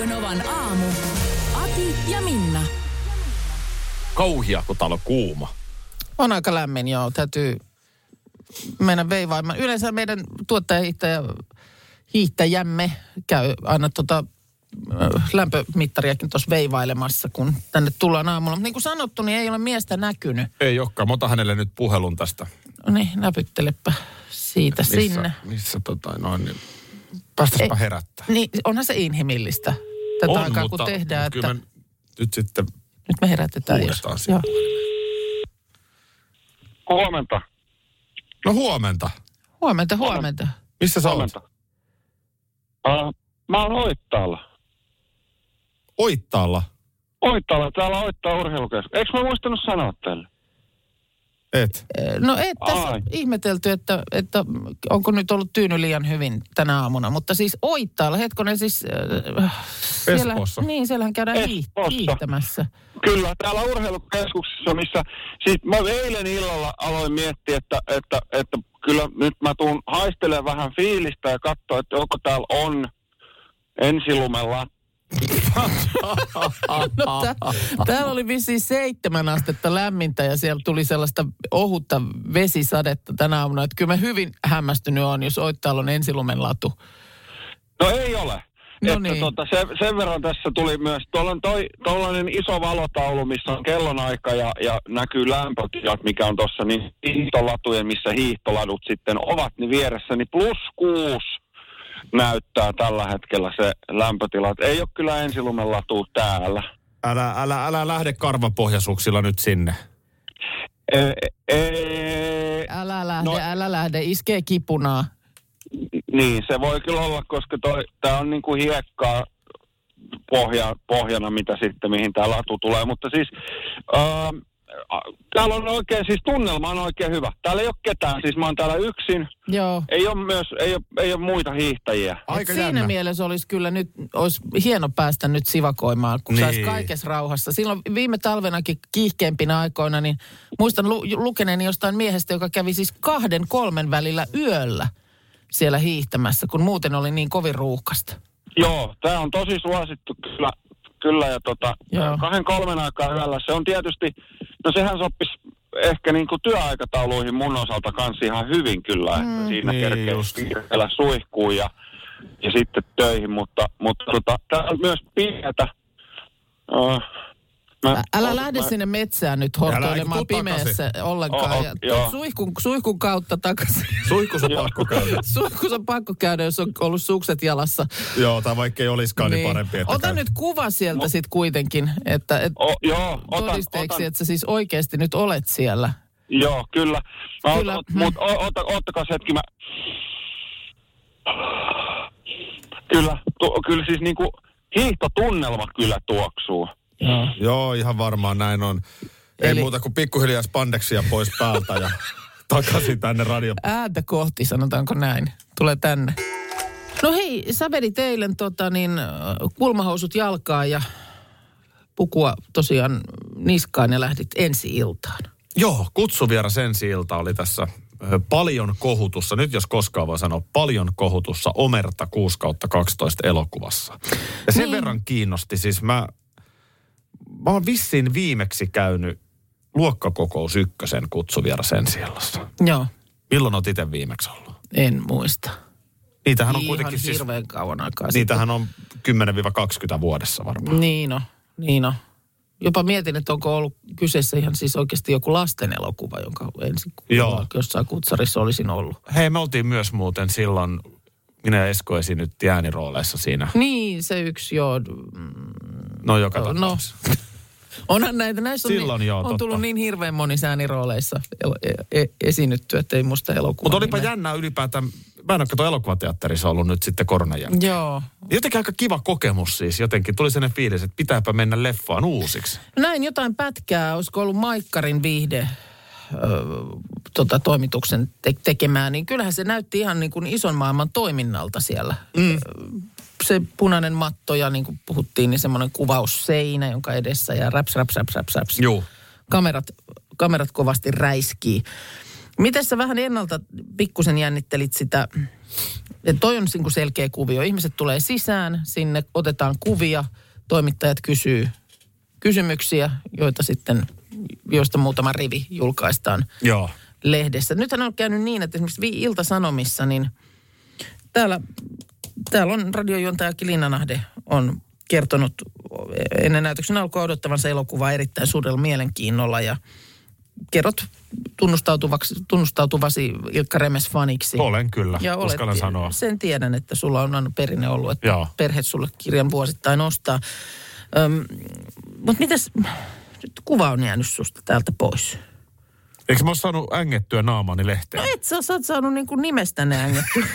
Radio Novan aamu. Ati ja Minna. Kauhia, kun täällä on kuuma. On aika lämmin, joo. Täytyy mennä veivaamaan. Yleensä meidän tuottajahiihtäjä, hiihtäjämme käy aina tota lämpömittariakin tuossa veivailemassa, kun tänne tullaan aamulla. Mutta niin kuin sanottu, niin ei ole miestä näkynyt. Ei olekaan. Mä otan hänelle nyt puhelun tästä. No niin, näpyttelepä siitä Missä, sinne. missä tota, noin, niin päästäspä Ei. herättää. Niin, onhan se inhimillistä tätä aikaa, kun tehdään. Että kyllä me nyt sitten Nyt me herätetään. Huudetaan jos-. Joo. Huomenta. No huomenta. Huomenta, huomenta. Missä sä oot? Huomenta. Uh, mä oon Oittaalla. Oittaalla. Oittaalla, täällä Oittaa urheilukeskus. Eikö mä muistanut sanoa teille? Et. No ei tässä on ihmetelty, että, että onko nyt ollut tyyny liian hyvin tänä aamuna. Mutta siis Oittaalla, hetkonen siis... Äh, siellä, Espoossa. niin, siellähän käydään Espoossa. hiihtämässä. Kyllä, täällä urheilukeskuksessa, missä... Siis mä eilen illalla aloin miettiä, että, että, että kyllä nyt mä tuun haistelemaan vähän fiilistä ja katsoa, että onko täällä on ensilumella. No, tää, täällä oli vissiin seitsemän astetta lämmintä ja siellä tuli sellaista ohutta vesisadetta tänä aamuna. Että kyllä mä hyvin hämmästynyt on, jos Oittaalla on ensilumen latu. No ei ole. No että niin. tota, sen, sen verran tässä tuli myös, tuolla on toi, tollainen iso valotaulu, missä on kellonaika ja, ja näkyy lämpötilat, mikä on tuossa niin hiihtolatujen, missä hiihtoladut sitten ovat, niin vieressä, niin plus kuusi näyttää tällä hetkellä se lämpötila. Et Ei ole kyllä ensilumen latu täällä. Älä, älä, älä lähde karvapohjasuksilla nyt sinne. E, e, Älä lähde, No- älä lähde, iskee kipunaa. niin, se voi kyllä olla, koska tämä on niin kuin hiekkaa pohja, pohjana, mitä sitten, mihin tämä latu tulee. Mutta siis ää, täällä on oikein, siis tunnelma on oikein hyvä. Täällä ei ole ketään, siis mä oon täällä yksin. Joo. Ei ole myös, ei ole, ei ole muita hiihtäjiä. Aika Et siinä jännä. mielessä olisi kyllä nyt, olisi hieno päästä nyt sivakoimaan, kun Niin. niin. saisi kaikessa rauhassa. Silloin viime talvenakin kiihkeimpinä aikoina, niin muistan lu- lukeneeni jostain miehestä, joka kävi siis kahden kolmen välillä yöllä siellä hiihtämässä, kun muuten oli niin kovin ruuhkasta. Joo, tämä on tosi suosittu kyllä, kyllä ja tota, Joo. kahden kolmen aikaa yöllä. Se on tietysti, no sehän sopisi ehkä niin kuin työaikatauluihin mun osalta kanssa ihan hyvin kyllä, että Mm. siinä Niin siirtellä suihkuun ja, ja sitten töihin, mutta, mutta tota, tää on myös pimeätä. Uh, Ä- Älä lähde sinne metsään nyt hortoilemaan pimeässä ollenkaan. Oo, ja joo. tuut suihkun, suihkun kautta takaisin. Suihkus on pakko käydä. Suihkus on pakko käydä, jos on ollut sukset jalassa. Joo, tai vaikka ei olisikaan, niin, parempi, että Ota käy. nyt kuva sieltä sit kuitenkin, että, että o, joo, otan, todisteeksi, otan, että sä siis oikeasti nyt olet siellä. Joo, kyllä. Mä Kyllä. Ot, mutta ota, ottakaa hetki, mä... Kyllä, tu, kyllä siis niinku hiihtotunnelma kyllä tuoksuu. Joo. Joo, ihan varmaan näin on. Ei Eli- muuta kuin pikkuhiljaa spandeksia pois päältä ja takaisin tänne radio. Ääntä kohti, sanotaanko näin. Tulee tänne. No hei, sä vedit eilen tota, niin, kulmahousut jalkaan ja pukua tosiaan niskaan ja lähdit ensi iltaan. Joo, kutsuvieras ensi ilta oli tässä paljon kohutussa, nyt jos koskaan voi sanoa, paljon kohutussa Omerta 6 kautta 12 elokuvassa. Ja sen Niin. verran kiinnosti, siis mä, mä oon vissiin viimeksi käynyt luokkakokous ykkösen kutsuvieras ensi illassa. Joo, Milloin oot itse viimeksi ollut? en muista. Niitähän on Ihan kuitenkin siis, hirveän kauan aikaa niitähän on 10-20 vuodessa varmaan. sitten. Niin on, niin on. Jopa mietin, että onko ollut kyseessä ihan siis oikeasti joku lasten elokuva, jonka ensin Joo. jossain kutsarissa olisin ollut. Hei, me oltiin myös muuten silloin, minä ja Esko esinytti äänirooleissa siinä. Niin, se yksi joo. Mm, No joka No. tapauksessa. Onhan näitä, näissä on, Silloin niin, joo, on totta. tullut niin hirveän monissa äänirooleissa el- e- e- esiinnytty, että ei musta elokuvaa. Mutta olipa nimeä. jännää ylipäätään. mä en ole kato elokuvateatterissa ollut nyt sitten koronan jälkeen. Joo. Jotenkin aika kiva kokemus siis jotenkin. Tuli sellainen fiilis, että pitääpä mennä leffaan uusiksi. Näin jotain pätkää, olisiko ollut Maikkarin viihde ö, tota, toimituksen te- tekemään, niin kyllähän se näytti ihan niin kuin ison maailman toiminnalta siellä. Mm. Se punainen matto ja niin kuin puhuttiin, niin semmoinen kuvausseinä, jonka edessä ja raps, raps, raps, raps, raps. Joo. Kamerat, kamerat kovasti räiskii. Miten sä vähän ennalta pikkusen jännittelit sitä, että toi on niin kuin selkeä kuvio. Ihmiset tulee sisään, sinne otetaan kuvia, toimittajat kysyy kysymyksiä, joita sitten, joista muutama rivi julkaistaan Joo. lehdessä. Nythän on käynyt niin, että esimerkiksi Ilta-Sanomissa, niin täällä, täällä on radiojuontaja Kilinanahde on kertonut ennen näytöksen alkua odottavansa elokuvaa erittäin suurella mielenkiinnolla ja kerrot tunnustautuvaksi, tunnustautuvasi Ilkka Remes faniksi. Olen kyllä, Ja olet, uskallan sanoa. Sen tiedän, että sulla on aina perinne ollut, että Joo. perhe sulle kirjan vuosittain ostaa. Öm, Mutta mitäs, nyt kuva on jäänyt susta täältä pois. Eikö mä ole saanut ängettyä naamani lehteen? No et sä, sä oot saanut niinku nimestänne ängetty.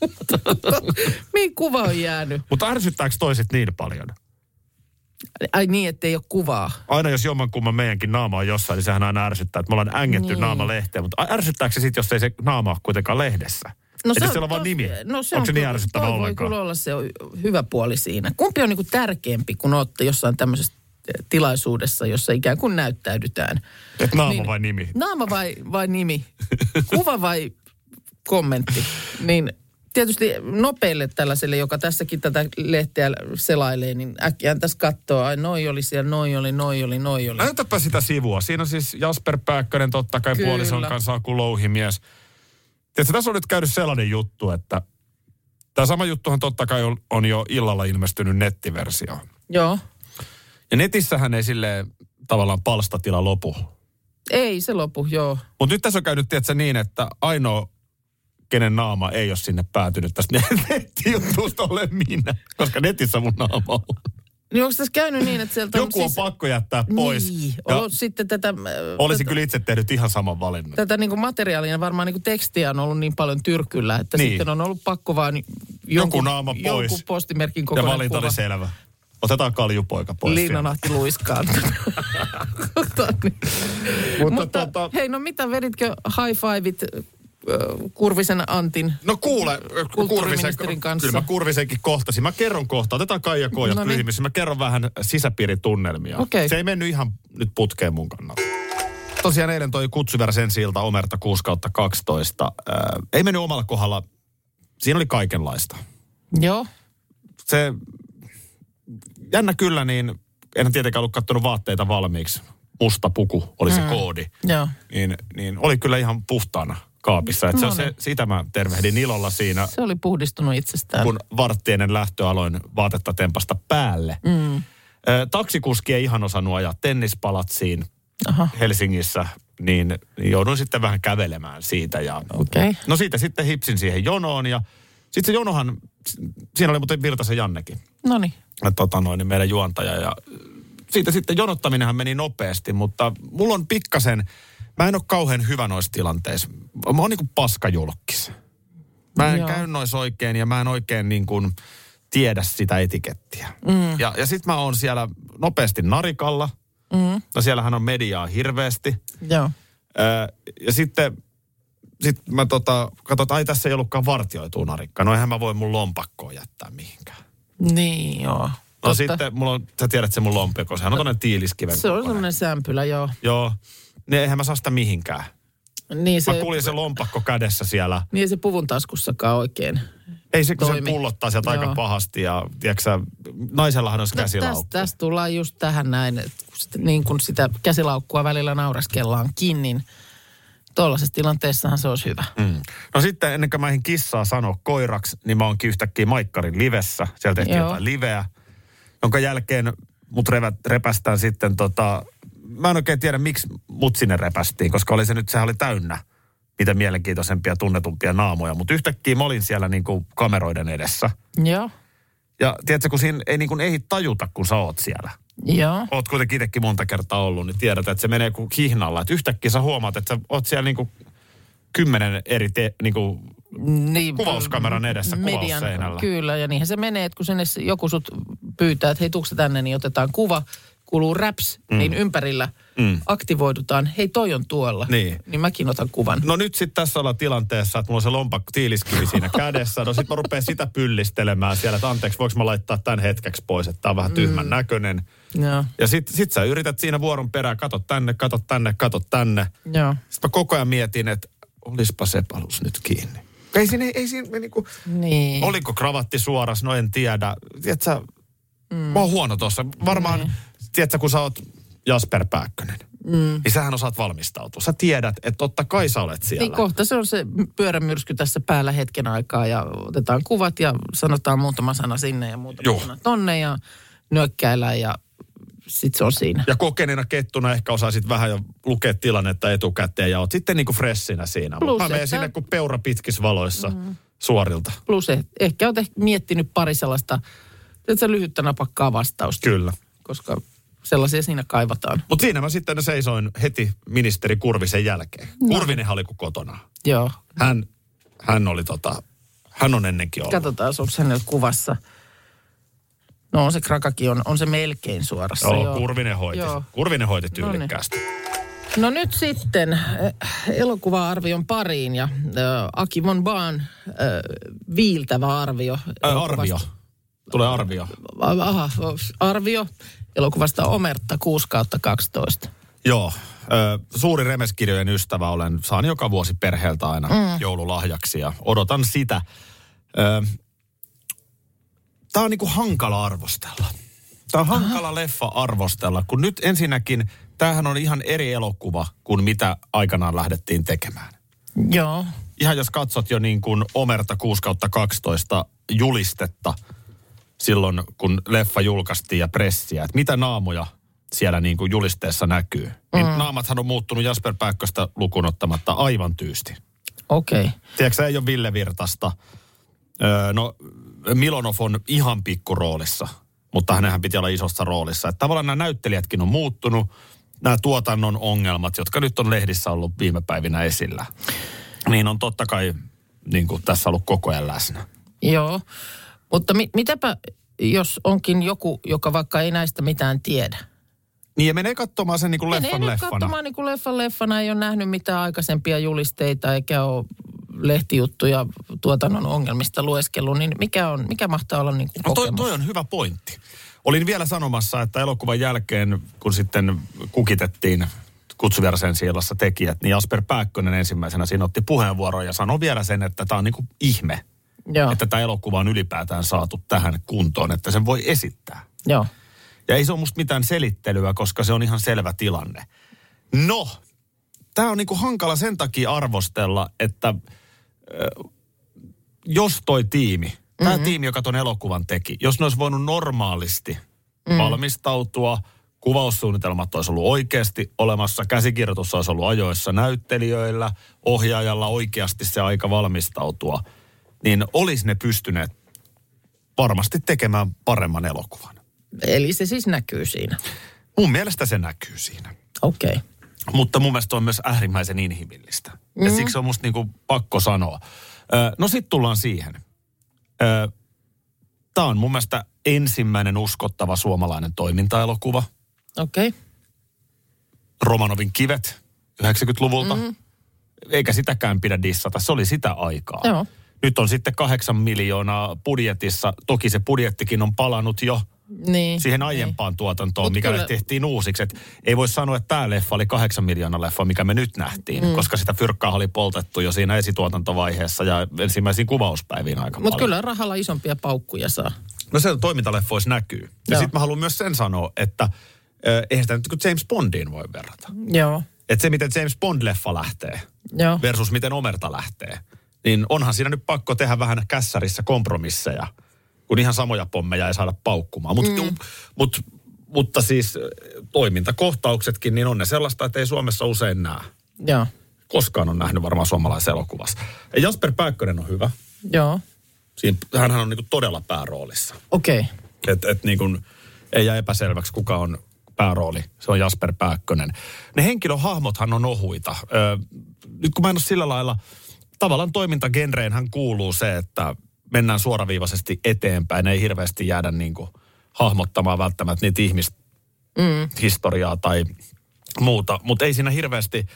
Mihin kuva on jäänyt? Mutta ärsyttääkö toiset niin paljon? Ai niin, ettei ole kuvaa. Aina jos jommankumman meidänkin naama on jossain, niin sehän aina ärsyttää, että me ollaan ängetty Niin. naama lehteen. Mutta ärsyttääkö se sitten, jos ei se naama ole kuitenkaan lehdessä? No Että on siellä on vaan nimi. No se Onko on se niin ärsyttävä toi voi ollenkaan? kyllä olla se on hyvä puoli siinä. Kumpi on niinku tärkeämpi, kun olette jossain tämmöisessä eh, tilaisuudessa, jossa ikään kuin näyttäydytään? Et naama Niin. vai nimi? Naama vai, vai nimi? Kuva vai kommentti? Niin tietysti nopeille tällaiselle, joka tässäkin tätä lehteä selailee, niin äkkiä tässä katsoo, ai noi oli siellä, noi oli, noi oli, noi oli. Näytäpä sitä sivua. Siinä on siis Jasper Pääkkönen totta kai Kyllä. puolison kanssa Aku Louhimies. Tiedätkö, tässä on nyt käynyt sellainen juttu, että tämä sama juttuhan totta kai on, on jo illalla ilmestynyt nettiversio. Joo. Ja netissähän ei sille tavallaan palstatila lopu. Ei se lopu, joo. Mutta nyt tässä on käynyt tiedätkö, niin, että ainoa, kenen naama ei ole sinne päätynyt tästä nettijutusta ole minä. Koska netissä mun naama on. Niin onko tässä käynyt niin, että sieltä Joku on siis... pakko jättää pois. Niin, Ja sitten tätä... äh, olisin tätä, kyllä itse tehnyt ihan saman valinnan. Tätä niin kuin materiaalia, varmaan niin kuin tekstiä on ollut niin paljon tyrkyllä, että Niin. sitten on ollut pakko vaan jonkun, naama pois. Jonkun postimerkin Ja kokoinen valinta kuva. oli selvä. Otetaan kaljupoika pois. Liinanahti luiskaan. Tota niin. Mutta, Mutta tota, hei, no mitä, veditkö high fiveit Kurvisen Antin? No kuule, Kulttuuriministerin kanssa. Kyllä mä Kurvisenkin kohtasin. Mä kerron kohta. Otetaan Kaija Koijat No niin. Mä kerron vähän sisäpiiritunnelmia. Okei. Se ei mennyt ihan nyt putkeen mun kannalta. Tosiaan eilen toi kutsuverä sen silta Omerta 6 kautta 12. Äh, ei mennyt omalla kohdalla. Siinä oli kaikenlaista. Joo. Se, jännä kyllä, niin en tietenkään ollut katsonut vaatteita valmiiksi. Musta puku oli se Mm. koodi. Joo. Niin, niin oli kyllä ihan puhtaana kaapissa. Et se, No on se, niin. sitä mä tervehdin ilolla siinä, Se oli puhdistunut itsestään. kun vartti ennen lähtöä aloin vaatetta tempasta päälle. Mm. Taksikuski ei ihan osannut ajaa tennispalatsiin Aha. Helsingissä, niin, jouduin sitten vähän kävelemään siitä. Ja, Okei. No siitä sitten hipsin siihen jonoon ja sitten se jonohan, siinä oli muuten Virtasen Jannekin, No niin. tota noin, niin meidän juontaja ja siitä sitten jonottaminenhan meni nopeasti, mutta mulla on pikkasen, mä en ole kauhean hyvä noissa tilanteissa. Mä oon niin kuin paskajulkis. Mä en Joo. käy noissa oikein ja mä en oikein niin kuin tiedä sitä etikettiä. Mm. Ja, ja sit mä oon siellä nopeasti narikalla. Mm. No siellähän on mediaa hirveästi. Joo. Öö, ja sitten sit mä tota, katsoin, että ai tässä ei ollutkaan vartioitua narikka. No eihän mä voi mun lompakkoon jättää mihinkään. Niin, joo. No Totta. sitten mulla on, sä tiedät se mun lompakko, sehän on tiiliskiven Se on semmoinen sämpylä, joo. Joo, niin eihän mä saa sitä mihinkään. Niin se, Mä kuulin se lompakko kädessä siellä. niin se puvun taskussakaan oikein. Ei se, kun se Toimi. pullottaa sieltä aika Joo. pahasti ja tiedätkö naisellahan olisi Tästä, käsilaukku. tästä tullaan just tähän näin, että kun niin kun sitä käsilaukkua välillä nauraskellaankin, niin tuollaisessa tilanteessahan se olisi hyvä. Mm. No sitten ennen kuin mä ehdin kissaa sanoa koiraksi, niin mä oonkin yhtäkkiä Maikkarin livessä. Siellä tehtiin Joo. jotain liveä, jonka jälkeen mut revät, repästään sitten tota... Mä en oikein tiedä, miksi mut sinne repästiin, koska oli se nyt, sehän oli täynnä mitä mielenkiintoisempia, tunnetumpia naamoja. Mutta yhtäkkiä mä olin siellä niinku kameroiden edessä. Joo. Ja tiedätkö, kun siinä ei niinku ehdi tajuta, kun sä oot siellä. Joo. Oot kuitenkin itsekin monta kertaa ollut, niin tiedät, että se menee kuin hihnalla. Että yhtäkkiä sä huomaat, että sä oot siellä niinku kymmenen eri te, niinku niin, Kuvauskameran edessä, kuvausseinällä. Kyllä, ja niinhän se menee, että kun sinne joku sut pyytää, että hei, tuukse tänne, niin otetaan kuva, kuuluu raps, mm. niin ympärillä mm. aktivoidutaan, hei, toi on tuolla. Niin. Niin mäkin otan kuvan. No nyt sitten tässä ollaan tilanteessa, että mulla on se lompakko tiiliskivi siinä kädessä. No sit mä rupean sitä pyllistelemään siellä, että anteeksi, voiko mä laittaa tämän hetkeksi pois, että tää on vähän tyhmän näköinen. Joo, Ja sit, sit sä yrität siinä vuoron perään, kato tänne, kato tänne, kato tänne. Sitten mä koko ajan mietin, että olispa se palus nyt kiinni. Ei siinä, ei, siinä niinku, Niin. oliko kravatti suoras, no en tiedä. Tiedätkö, mm. mä oon huono tuossa. Varmaan, mm. Tiedätkö, kun sä oot Jasper Pääkkönen, mm. niin sähän osaat valmistautua. Sä tiedät, että totta kai sä olet siellä. Niin kohta se on se pyörämyrsky tässä päällä hetken aikaa ja otetaan kuvat ja sanotaan muutama sana sinne ja muutama Joo. sana tonne ja nyökkäillään ja sit se on siinä. Ja kokeneena kettuna ehkä osaisit vähän jo lukea tilannetta etukäteen ja oot sitten niinku freshinä siinä. Plus, Mä menen että- sinne kuin peura pitkissä valoissa mm. suorilta. Plus eh- ehkä ehkä miettinyt pari sellaista, että lyhyttä napakkaa vastausta. Kyllä. Koska sellaisia siinä kaivataan. Mutta siinä mä sitten seisoin heti ministeri Kurvisen jälkeen. Kurvinenhan oli kuin kotona. Joo. Hän, hän oli tota, hän on ennenkin ollut. Katsotaan, onko hän nyt kuvassa. No on se krakakin, on, on se melkein suorassa. Joo, Kurvinen hoiti. Joo. Kurvinen hoiti No tyylikkäästi. No nyt sitten äh, elokuva-arvion pariin ja äh, Aki von Baan äh, viiltävä arvio. Elokuvasta. arvio. Tulee arvio. Aha, arvio elokuvasta Omerta 6 kautta 12. Joo. Suuri remeskirjojen ystävä olen. Saan joka vuosi perheeltä aina mm. joululahjaksi ja odotan sitä. Tämä on niinku hankala arvostella. Tämä on hankala Aha. leffa arvostella, kun nyt ensinnäkin tämähän on ihan eri elokuva kuin mitä aikanaan lähdettiin tekemään. Joo. Ihan jos katsot jo niin kuin Omerta 6 kautta 12 julistetta silloin, kun leffa julkaistiin ja pressiä, että mitä naamoja siellä niin kuin julisteessa näkyy. Niin naamathan on muuttunut Jasper Pääkköstä lukuun ottamatta aivan tyysti. Okei. Okay. Tiedätkö, ei ole Ville Virtasta. Öö, no, Milonov on ihan pikkuroolissa, mutta hänenhän piti olla isossa roolissa. Että tavallaan nämä näyttelijätkin on muuttunut, nämä tuotannon ongelmat, jotka nyt on lehdissä ollut viime päivinä esillä. Niin on totta kai niin kuin tässä ollut koko ajan läsnä. Joo. Mutta mi- mitäpä, jos onkin joku, joka vaikka ei näistä mitään tiedä? Niin ja menee katsomaan sen niin kuin Menee leffan nyt leffana. katsomaan niin kuin leffan leffana, ei ole nähnyt mitään aikaisempia julisteita eikä ole lehtijuttuja tuotannon ongelmista lueskellut, niin mikä, on, mikä mahtaa olla niin kuin No toi, toi on hyvä pointti. Olin vielä sanomassa, että elokuvan jälkeen, kun sitten kukitettiin kutsuvieraseen sielassa tekijät, niin Jasper Pääkkönen ensimmäisenä siinä otti puheenvuoron ja sanoi vielä sen, että tämä on niin kuin ihme, Joo, että tämä elokuva on ylipäätään saatu tähän kuntoon, että sen voi esittää. joo. Ja ei se ole musta mitään selittelyä, koska se on ihan selvä tilanne. No, tämä on niinku hankala sen takia arvostella, että ö, jos toi tiimi, tämä mm-hmm. tiimi, joka ton elokuvan teki, jos ne olisi voinut normaalisti mm. valmistautua, kuvaussuunnitelmat olisi ollut oikeasti olemassa, käsikirjoitus olisi ollut ajoissa näyttelijöillä, ohjaajalla oikeasti se aika valmistautua, niin olisi ne pystyneet varmasti tekemään paremman elokuvan. Eli se siis näkyy siinä. Mun mielestä se näkyy siinä. Okei. Okay. Mutta mun mielestä on myös äärimmäisen inhimillistä. Mm. Ja siksi on musta niinku pakko sanoa. Ö, no sit tullaan siihen. Tämä on mun mielestä ensimmäinen uskottava suomalainen toimintaelokuva. Okei. Okay. Romanovin kivet 90-luvulta. Mm. Eikä sitäkään pidä dissata. Se oli sitä aikaa. Joo. Nyt on sitten kahdeksan miljoonaa budjetissa. Toki se budjettikin on palannut jo Niin. siihen aiempaan tuotantoon, Mut mikä kyllä- tehtiin uusiksi. Et ei voi sanoa, että tämä leffa oli kahdeksan miljoonaa leffa, mikä me nyt nähtiin, mm. koska sitä fyrkkaa oli poltettu jo siinä esituotantovaiheessa ja ensimmäisiin kuvauspäiviin aika Mutta kyllä rahalla isompia paukkuja saa. No se toimintaleffoissa näkyy. Ja sitten mä haluan myös sen sanoa, että eihän sitä nyt kuin James Bondiin voi verrata. Joo. Että se, miten James Bond-leffa lähtee Joo. versus miten Omerta lähtee, niin onhan siinä nyt pakko tehdä vähän kässärissä kompromisseja, kun ihan samoja pommeja ei saada paukkumaan. Mut, mm. mut, mutta siis äh, toimintakohtauksetkin, niin on ne sellaista, että ei Suomessa usein näe. Joo. Koskaan on nähnyt varmaan suomalaisessa elokuvassa. Ja Jasper Pääkkönen on hyvä. Joo. Siinä, hänhän on niinku todella pääroolissa. Okei. Okay. Että et niin kuin ei jää epäselväksi, kuka on päärooli. Se on Jasper Pääkkönen. Ne henkilöhahmothan on ohuita. Ö, nyt kun mä en ole sillä lailla tavallaan toimintagenreenhän kuuluu se, että mennään suoraviivaisesti eteenpäin. Ei hirveästi jäädä niin kuin hahmottamaan välttämättä niitä ihmishistoriaa tai muuta. Mutta ei siinä hirveästi,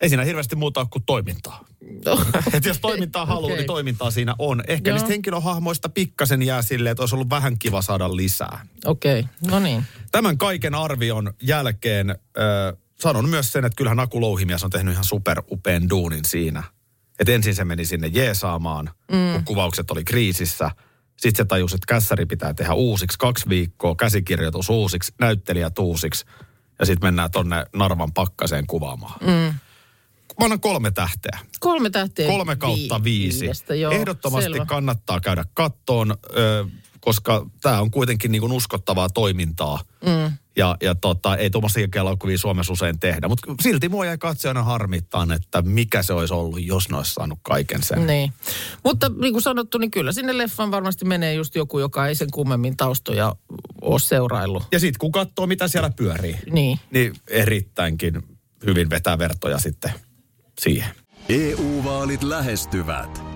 ei siinä hirveästi muuta ole kuin toimintaa. Et jos toimintaa haluaa, Okei. niin toimintaa siinä on. Ehkä Joo. niistä henkilöhahmoista pikkasen jää silleen, että olisi ollut vähän kiva saada lisää. Okei, okay. no niin. Tämän kaiken arvion jälkeen äh, sanon myös sen, että kyllähän Aku Louhimies on tehnyt ihan super upean duunin siinä. Että ensin se meni sinne jeesaamaan, mm. kun kuvaukset oli kriisissä. Sitten se tajusi, että kässäri pitää tehdä uusiksi kaksi viikkoa, käsikirjoitus uusiksi, näyttelijät uusiksi. Ja sitten mennään tonne Narvan pakkaseen kuvaamaan. Mm. Mä annan kolme tähteä. Kolme tähteä. Kolme kautta vi- viisi. viidestä, joo, Ehdottomasti selvä. kannattaa käydä kattoon, ö, koska tämä on kuitenkin niin kuin uskottavaa toimintaa. Mm. Ja, ja tota, ei tuommoisia elokuvia Suomessa usein tehdä. Mutta silti mua jäi katsojana harmittaan, että mikä se olisi ollut, jos ne olisi saanut kaiken sen. Niin. Mutta niin kuin sanottu, niin kyllä sinne leffan varmasti menee just joku, joka ei sen kummemmin taustoja ole seuraillut. Ja sitten kun katsoo, mitä siellä pyörii, Niin. niin erittäinkin hyvin vetää vertoja sitten siihen. EU-vaalit lähestyvät.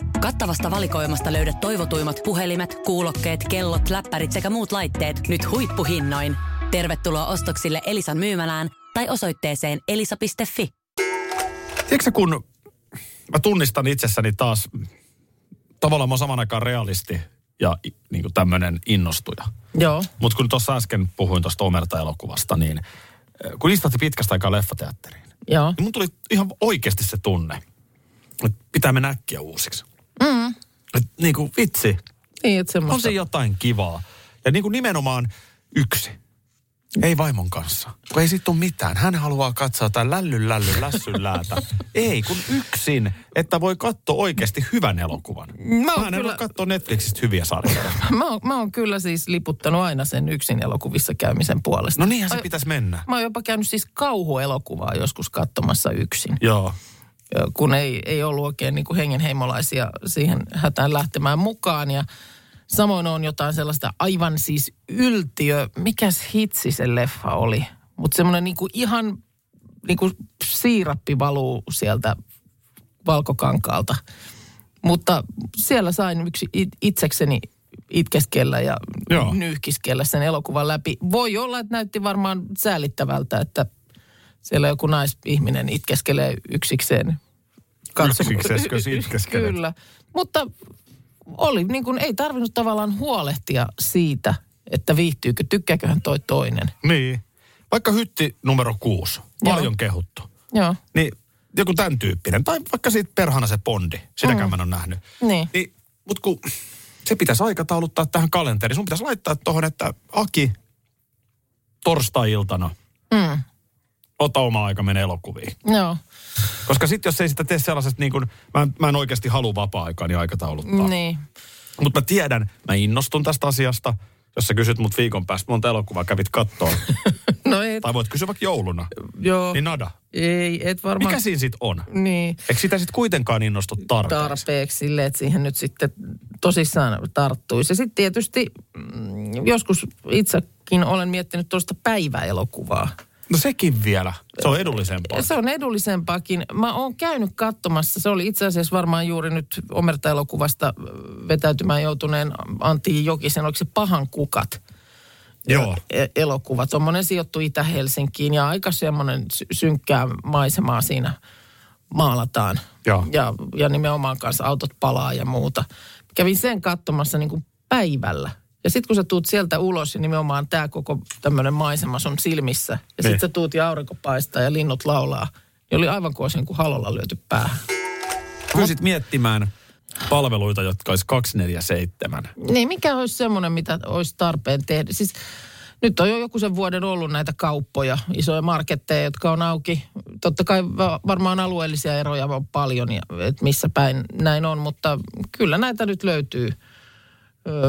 Kattavasta valikoimasta löydät toivotuimmat puhelimet, kuulokkeet, kellot, läppärit sekä muut laitteet nyt huippuhinnoin. Tervetuloa ostoksille Elisan myymälään tai osoitteeseen elisa.fi. Tiedätkö kun mä tunnistan itsessäni taas, tavallaan mä oon saman aikaan realisti ja niin kuin tämmöinen innostuja. Joo. Mutta kun tuossa äsken puhuin tuosta Omerta-elokuvasta, niin kun istahti pitkästä aikaa leffateatteriin, Joo. niin mun tuli ihan oikeasti se tunne, että pitää mennä äkkiä uusiksi. Mm. Et niin kuin vitsi, Niin, että on se jotain kivaa. Ja niin kuin nimenomaan yksi. Ei vaimon kanssa. Kun ei siitä tule mitään. Hän haluaa katsoa jotain lällyn lällyn lässyn läätä. ei, kun yksin. Että voi katsoa oikeasti hyvän elokuvan. Mä oon Mä en kyllä- katsoa Netflixistä hyviä sarjoja. Mä oon, mä oon kyllä siis liputtanut aina sen yksin elokuvissa käymisen puolesta. No niinhän se pitäisi mennä. Mä oon jopa käynyt siis kauhuelokuvaa joskus katsomassa yksin. Joo. Kun ei, ei ollut oikein niin kuin hengenheimolaisia siihen hätään lähtemään mukaan. Ja samoin on jotain sellaista aivan siis yltiö, mikäs hitsi se leffa oli. Mutta semmoinen niin ihan niin kuin siirappi valuu sieltä valkokankaalta. Mutta siellä sain yksi it- itsekseni itkeskellä ja Joo. nyyhkiskellä sen elokuvan läpi. Voi olla, että näytti varmaan säälittävältä, että siellä joku naisihminen itkeskelee yksikseen. Yksikseskö itkeskelet? Kyllä. Mutta oli niin kuin, ei tarvinnut tavallaan huolehtia siitä, että viihtyykö, tykkääköhän toi toinen. Niin. Vaikka hytti numero kuusi. Paljon Joo. kehuttu. Joo, Niin joku tämän tyyppinen. Tai vaikka siitä perhana se Bondi. Sitäkään mm. mä en ole nähnyt. niin. Niin, mutta kun se pitäisi aikatauluttaa tähän kalenteriin. Sun pitäisi laittaa tuohon, että Aki, torstai-iltana, Mm. Ota oma aika mene elokuviin. Joo, Koska sitten jos ei sitä tee sellaisesta niin kuin, mä en, mä en oikeasti halua vapaa-aikaa, niin aikatauluttaa. niin. Mutta mä tiedän, mä innostun tästä asiasta. Jos sä kysyt mut viikon päästä, monta elokuvaa kävit kattoon. No et, tai voit kysyä vaikka jouluna. joo. Niin nada. Ei, et varmaan. Mikä siinä sit on? Niin. Eikö sitä sit kuitenkaan innostu tarpeeksi? tarpeeksi sille, että siihen nyt sitten tosissaan tarttuisi. Ja sitten tietysti mm, joskus itsekin olen miettinyt tuosta päiväelokuvaa. No sekin vielä. Se on edullisempaa. Se on edullisempaakin. Mä oon käynyt katsomassa, se oli itse asiassa varmaan juuri nyt Omerta-elokuvasta ö, vetäytymään joutuneen Antti Jokisen, oliko se Pahan kukat? Joo. e- elokuva. Tuommoinen sijoittu Itä-Helsinkiin ja aika semmoinen sy- synkkää maisemaa siinä maalataan. Joo. Ja, ja nimenomaan kanssa autot palaa ja muuta. Kävin sen katsomassa niin kuin päivällä. Ja sitten kun sä tuut sieltä ulos ja nimenomaan tämä koko tämmöinen maisema sun silmissä. Ja Niin. sitten sä tuut ja aurinko paistaa ja linnut laulaa. Niin oli aivan kuin olisi niin halolla lyöty päähän. Kysit miettimään palveluita, jotka olisi 247. Niin, mikä olisi semmoinen, mitä olisi tarpeen tehdä? Siis nyt on jo joku sen vuoden ollut näitä kauppoja, isoja marketteja, jotka on auki. Totta kai va- varmaan alueellisia eroja on paljon, että missä päin näin on, mutta kyllä näitä nyt löytyy.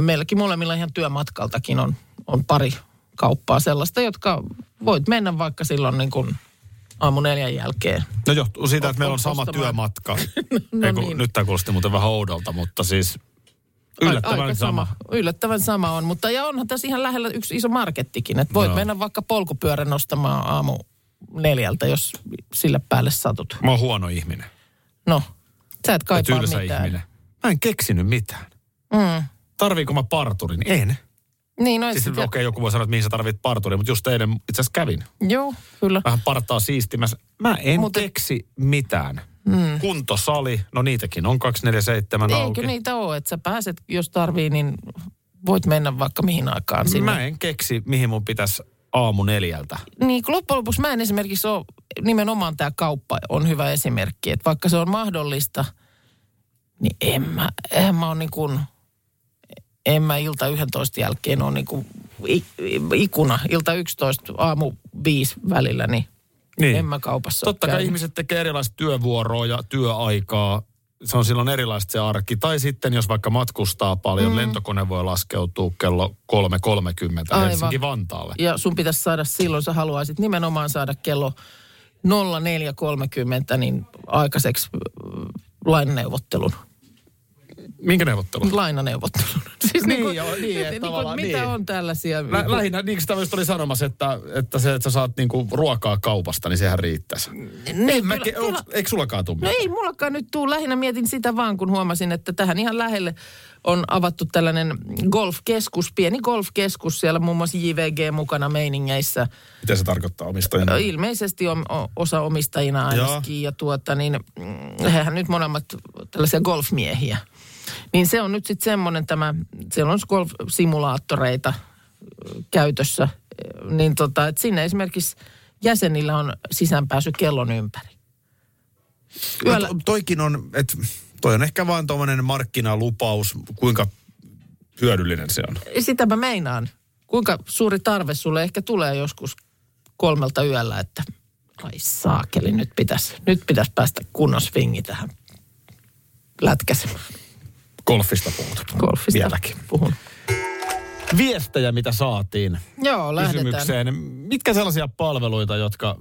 Meilläkin molemmilla ihan työmatkaltakin on, on pari kauppaa sellaista, jotka voit mennä vaikka silloin niin kuin aamu neljän jälkeen. No johtuu siitä, että meillä on sama Ostamaan. työmatka. No Eiku, niin. Nyt tämä kuulosti muuten vähän oudolta, mutta siis yllättävän Aika sama. Yllättävän sama on, mutta ja onhan tässä ihan lähellä yksi iso markettikin. Että voit Joo. mennä vaikka polkupyörän nostamaan aamu neljältä, jos sille päälle satut. Mä oon huono ihminen. No, sä et kaipaa mitään. ihminen. Mä en keksinyt mitään. Mm. Tarviiko mä parturin? En. Niin, no Siis okei, okay, joku voi sanoa, että mihin sä tarvit parturin, mutta just eilen itse asiassa kävin. Joo, kyllä. Vähän partaa siistimässä. Mä en Mutta... keksi mitään. Mm. Kuntosali, no niitäkin on 247 auki. Eikö niitä ole, että sä pääset, jos tarvii, niin voit mennä vaikka mihin aikaan sinne. Mä en keksi, mihin mun pitäisi aamu neljältä. Niin, kun loppujen lopuksi mä en esimerkiksi ole, nimenomaan tämä kauppa on hyvä esimerkki, että vaikka se on mahdollista, niin en mä, en mä ole niin kuin, en mä ilta 11 jälkeen ole niin kuin i- ikuna, ilta 11 aamu 5 välillä, niin, Niin. en mä kaupassa Totta kai ihmiset tekee erilaista työvuoroa ja työaikaa. Se on silloin erilaista se arki. Tai sitten jos vaikka matkustaa paljon, mm. lentokone voi laskeutua kello 3.30 Aivan. Helsinki-Vantaalle. Ja sun pitäisi saada silloin, sä haluaisit nimenomaan saada kello 04.30 niin aikaiseksi äh, lainaneuvottelun. Minkä neuvottelun? Lainaneuvottelun. Siis Niin kuin- joo, niin, kuin, tavallaan mitä niin. on tällaisia? Lä- lähinnä, niin kuin sitä oli sanomassa, että, että se, että sä saat niinku ruokaa kaupasta, niin sehän riittäisi. Niin, En mä, kyllä- onks- eikö sullakaan tuu No ei mullakaan nyt tuu. Lähinnä mietin sitä vaan, kun huomasin, että tähän ihan lähelle on avattu tällainen golfkeskus, pieni golfkeskus. Siellä muun muassa JVG mukana meiningeissä. Mitä se tarkoittaa omistajana? Ilmeisesti on osa omistajina Joo. ainakin. Ja tuota niin, mm, hehän nyt molemmat tällaisia golfmiehiä. Niin se on nyt sitten semmoinen tämä, siellä on golf-simulaattoreita käytössä. Niin tota, että sinne esimerkiksi jäsenillä on sisäänpääsy kellon ympäri. Yöllä, No, to- toikin on, että toi on ehkä vaan tuommoinen markkinalupaus, kuinka hyödyllinen se on. sitä mä meinaan. Kuinka suuri tarve sulle ehkä tulee joskus kolmelta yöllä, että ai saakeli, nyt pitäisi nyt pitäis päästä kunnon swingi tähän lätkäsemään. Golfista puhut. Golfista Vieläkin. puhun. Viestejä, mitä saatiin Joo, lähdetään. kysymykseen. Mitkä sellaisia palveluita, jotka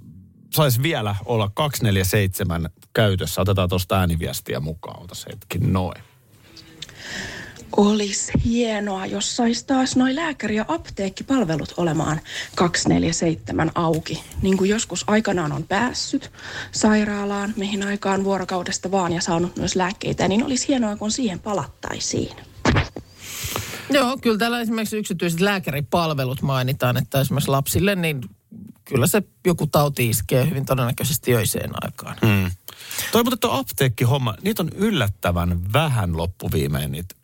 sais vielä olla 247 käytössä? Otetaan tuosta ääniviestiä mukaan. Otas hetki, noin. Olisi hienoa, jos sais taas noi lääkäri- ja apteekkipalvelut olemaan 247 auki. Niin kuin joskus aikanaan on päässyt sairaalaan, mihin aikaan vuorokaudesta vaan ja saanut myös lääkkeitä, niin olisi hienoa, kun siihen palattaisiin. Joo, kyllä täällä esimerkiksi yksityiset lääkäripalvelut mainitaan, että esimerkiksi lapsille, niin kyllä se joku tauti iskee hyvin todennäköisesti öiseen aikaan. Mm. Toi mutta tuo apteekkihomma, niitä on yllättävän vähän loppuviimein niitä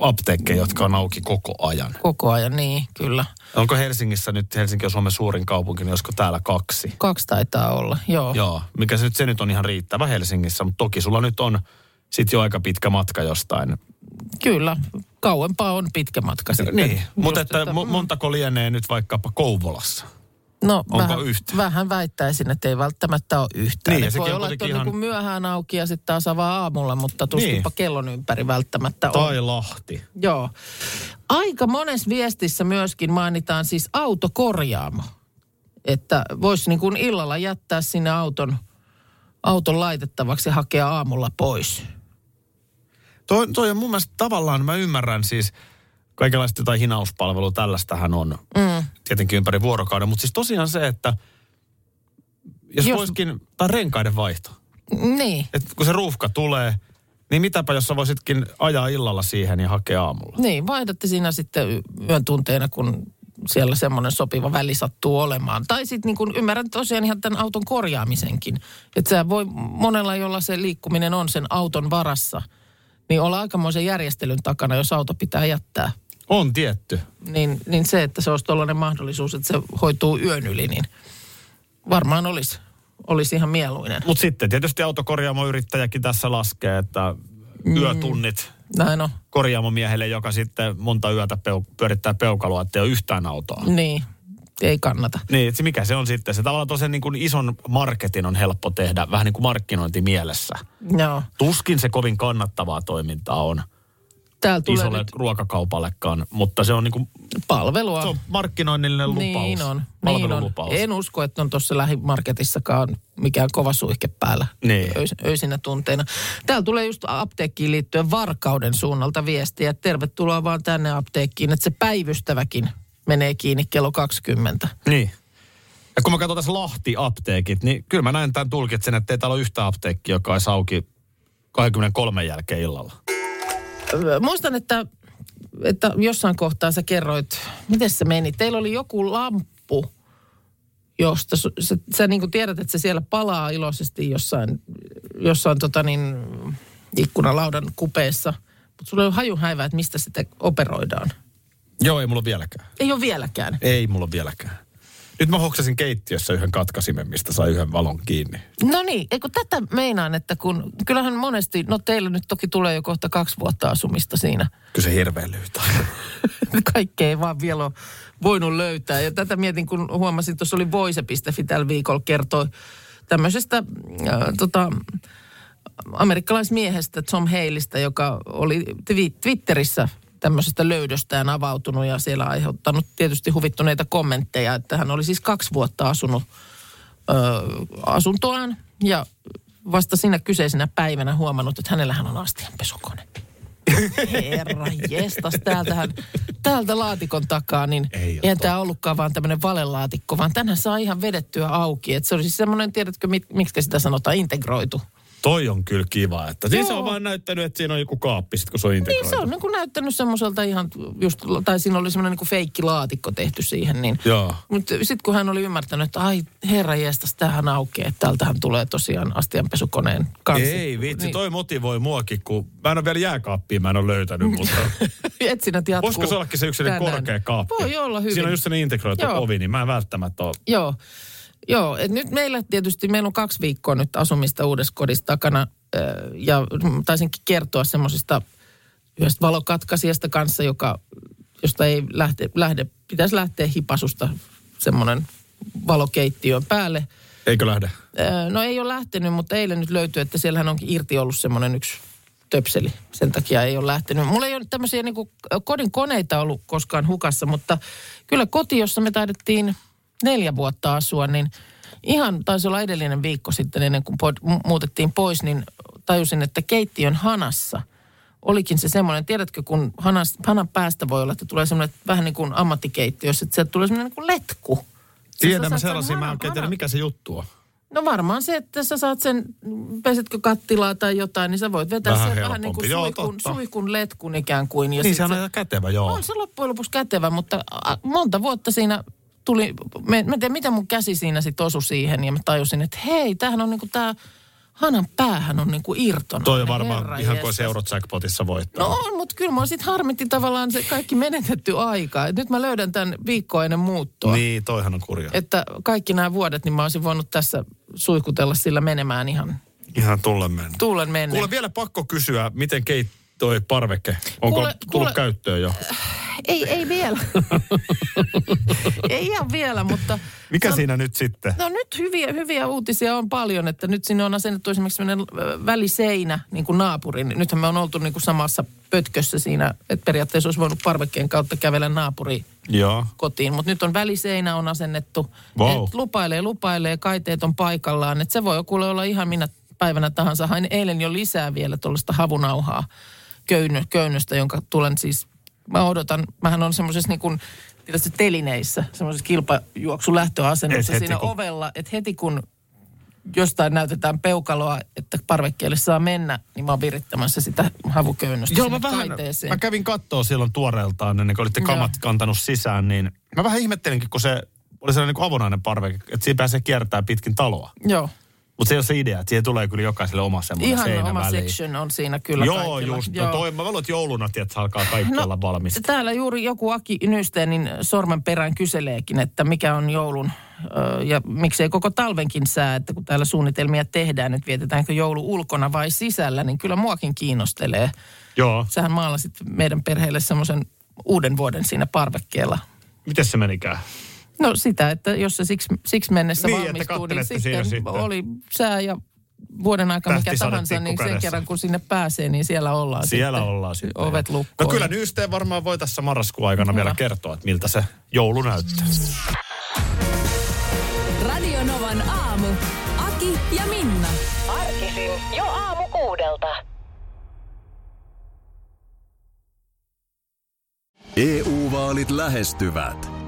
apteekkeja, jotka on auki koko ajan. Koko ajan, niin kyllä. Onko Helsingissä nyt, Helsinki on Suomen suurin kaupunki, niin olisiko täällä kaksi? Kaksi taitaa olla, joo. Joo, mikä se nyt, se nyt on ihan riittävä Helsingissä, mutta toki sulla nyt on sit jo aika pitkä matka jostain. Kyllä, kauempaa on pitkä matka sitten. Niin, mutta että, että montako lienee nyt vaikkapa Kouvolassa? No, Onko vähän, yhtä? vähän väittäisin, että ei välttämättä ole yhtään. Niin, voi olla, että on kuitenkin niin ihan- myöhään auki ja sitten taas avaa aamulla, mutta tuskinpa Niin. kellon ympäri välttämättä on. Tai Lahti. Joo. Aika monessa viestissä myöskin mainitaan siis autokorjaamo. Että voisi niin kuin illalla jättää sinne auton, auton laitettavaksi ja hakea aamulla pois. Toi, toi on mun mielestä tavallaan, mä ymmärrän siis, kaikenlaista jotain hinauspalvelua, tällaistähän on Mm. tietenkin ympäri vuorokauden. Mutta siis tosiaan se, että jos, jos... voisikin, tai renkaiden vaihto. Niin, Että kun se ruuhka tulee, niin mitäpä jos sä voisitkin ajaa illalla siihen ja hakea aamulla. niin vaihdatte siinä sitten yön tunteina, kun siellä semmoinen sopiva väli sattuu olemaan. Tai sitten niin ymmärrän tosiaan ihan tämän auton korjaamisenkin. Että se voi monella, jolla se liikkuminen on sen auton varassa, niin olla aikamoisen järjestelyn takana, jos auto pitää jättää On tietty. niin, niin se, että se olisi tuollainen mahdollisuus, että se hoituu yön yli, niin varmaan olisi, olisi ihan mieluinen. Mutta sitten tietysti autokorjaamoyrittäjäkin tässä laskee, että yötunnit Näin on. korjaamomiehelle, joka sitten monta yötä peu- pyörittää peukaloa, ettei ole yhtään autoa. Niin, ei kannata. Niin, että mikä se on sitten? Se tavallaan tosiaan niin kuin ison marketin on helppo tehdä vähän niin kuin markkinointimielessä. Joo. Tuskin se kovin kannattavaa toimintaa on Täällä tulee isolle nyt ruokakaupallekaan, mutta se on niin kuin, palvelua. se on markkinoinnillinen lupaus. Niin on. Niin on. En usko, että on tuossa lähimarketissakaan mikään kova suihke päällä Niin. öis, öisinä tunteina. Täällä tulee just apteekkiin liittyen Varkauden suunnalta viestiä, että tervetuloa vaan tänne apteekkiin, että se päivystäväkin menee kiinni kello 20. Niin. Ja kun mä katson tässä Lahti-apteekit, niin kyllä mä näen tämän tulkitsen, että ei täällä ole yhtä apteekkia, joka olisi auki 23 jälkeen illalla. Muistan, että, että jossain kohtaa sä kerroit, miten se meni. Teillä oli joku lamppu, josta su- sä, sä niin kuin tiedät, että se siellä palaa iloisesti jossain, jossain tota niin, ikkunalaudan kupeessa. Mutta sulla ei ole haju häivää, että mistä sitä operoidaan. Joo, ei mulla vieläkään. Ei ole vieläkään. Ei mulla vieläkään. Nyt mä hoksasin keittiössä yhden katkasimen, mistä sai yhden valon kiinni. No niin, eikö tätä meinaan, että kun kyllähän monesti, no teillä nyt toki tulee jo kohta kaksi vuotta asumista siinä. Kyllä se hirveän lyhyt Kaikkea ei vaan vielä ole voinut löytää. Ja tätä mietin, kun huomasin, tuossa oli voise.fi tällä viikolla kertoi tämmöisestä äh, tota, amerikkalaismiehestä Tom Haleystä, joka oli twi- Twitterissä tämmöisestä löydöstään avautunut ja siellä aiheuttanut tietysti huvittuneita kommentteja, että hän oli siis kaksi vuotta asunut ö, asuntoaan ja vasta siinä kyseisenä päivänä huomannut, että hänellähän on astianpesukone. Herra jestas, täältähän, täältä laatikon takaa, niin Ei tämä ollutkaan vaan tämmöinen valelaatikko, vaan tänhän saa ihan vedettyä auki. Et se oli siis semmoinen, tiedätkö, miksi sitä sanotaan, integroitu. Toi on kyllä kiva. Että siis se on vaan näyttänyt, että siinä on joku kaappi, sit kun se on integroitu. Niin se on niin kuin näyttänyt semmoiselta ihan just, tai siinä oli semmoinen niin kuin feikkilaatikko tehty siihen. Niin. Joo. Mutta sitten kun hän oli ymmärtänyt, että ai herra jestas, tämähän aukeaa, että täältähän tulee tosiaan astianpesukoneen kanssa. Ei vitsi, Niin. toi motivoi muakin, kun mä en ole vielä jääkaappia, mä en ole löytänyt, mutta Etsinnät jatkuu. voisiko se ollakin se yksi korkea kaappi? Voi olla hyvin. Siinä on just sellainen integroitu Joo. ovi, niin mä en välttämättä ole. Joo. Joo, et nyt meillä tietysti, meillä on kaksi viikkoa nyt asumista uudessa kodissa takana. Ja taisinkin kertoa semmoisesta yhdestä valokatkaisijasta kanssa, joka, josta ei lähde, lähde, pitäisi lähteä hipasusta semmoinen valokeittiön päälle. Eikö lähde? No ei ole lähtenyt, mutta eilen nyt löytyi, että siellähän onkin irti ollut semmoinen yksi töpseli. Sen takia ei ole lähtenyt. Mulla ei ole tämmöisiä niin kodin koneita ollut koskaan hukassa, mutta kyllä koti, jossa me taidettiin neljä vuotta asua, niin ihan taisi olla edellinen viikko sitten ennen kuin pod, mu- muutettiin pois, niin tajusin, että keittiön hanassa olikin se semmoinen, tiedätkö, kun hanas, hanan päästä voi olla, että tulee semmoinen vähän niin kuin ammattikeittiössä, että sieltä tulee semmoinen niin kuin letku. Tiedän Sä mä sellaisia, mä oikein tiedä, mikä se juttu on. No varmaan se, että sä saat sen, pesetkö kattilaa tai jotain, niin sä voit vetää Vähän sen vähän niin kuin helpompi. Joo, suihkun, totta. suihkun letkun ikään kuin. Ja Niin se on se, kätevä, joo. on se loppujen lopuksi kätevä, mutta monta vuotta siinä tuli, mä, mä en tiedä miten mun käsi siinä sitten osui siihen ja mä tajusin, että hei, tämähän on niinku tää hanan päähän on niinku irtona. Toi on varmaan Herra ihan kuin. Eurojackpotissa voittaa. No on, mutta kyllä mua sitten harmitti tavallaan se kaikki menetetty aika. Et nyt mä löydän tämän viikkoa ennen muuttoa. Niin, toihan on kurja. Että kaikki nämä vuodet, niin mä olisin voinut tässä suihkutella sillä menemään ihan Ihan tulle mennä. tuulen menneen. Kuule vielä pakko kysyä, miten keit toi parveke, onko Kuule- tullut kuule- käyttöön jo? Ei, ei vielä. ei ihan vielä, mutta... Mikä San- siinä nyt sitten? No nyt hyviä, hyviä uutisia on paljon, että nyt sinne on asennettu esimerkiksi sellainen väliseinä niin kuin naapurin. Nythän me on oltu niin kuin samassa pötkössä siinä, että periaatteessa olisi voinut parvekkeen kautta kävellä naapuri Joo. kotiin. Mutta nyt on väliseinä on asennettu. Wow. Et lupailee, lupailee, kaiteet on paikallaan. Että se voi kuule olla ihan minä päivänä tahansa. Hain eilen jo lisää vielä tuollaista havunauhaa köynö, köynnöstä, jonka tulen siis, mä odotan, mähän on semmoisessa niin kuin, tiedätkö, telineissä, semmoisessa kilpajuoksulähtöasennossa Et siinä kun- ovella, että heti kun jostain näytetään peukaloa, että parvekkeelle saa mennä, niin mä oon virittämässä sitä havuköynnöstä Joo, mä vähän, kaiteeseen. mä kävin kattoo silloin tuoreeltaan ennen kuin olitte kamat Joo. kantanut sisään, niin mä vähän ihmettelinkin, kun se oli sellainen niin kuin avonainen parveke, että siinä pääsee kiertää pitkin taloa. Joo. Mutta se on se idea, että siihen tulee kyllä jokaiselle oma semmoinen Ihan seinä oma väliin. section on siinä kyllä Joo, kaikilla. just. No toi, mä että jouluna, että alkaa kaikki no, olla valmista. Täällä juuri joku Aki Nysteenin sormen perään kyseleekin, että mikä on joulun ja miksei koko talvenkin sää, että kun täällä suunnitelmia tehdään, että vietetäänkö joulu ulkona vai sisällä, niin kyllä muakin kiinnostelee. Joo. Sähän maalasit meidän perheelle semmoisen uuden vuoden siinä parvekkeella. Miten se menikään? No sitä, että jos se siksi, siksi mennessä Niin, valmistuu, niin sitten, sitten. oli sää ja vuoden aika mikä tahansa, niin sen kerran kun sinne pääsee, niin siellä ollaan Siellä sitten. ollaan sitten. Ovet No lukkoon. kyllä Nysteen varmaan voi tässä marraskuun aikana vielä Hyvä. kertoa, että miltä se joulu näyttää. Radio Novan aamu. Aki ja Minna. Arkisin jo aamu kuudelta. EU-vaalit lähestyvät.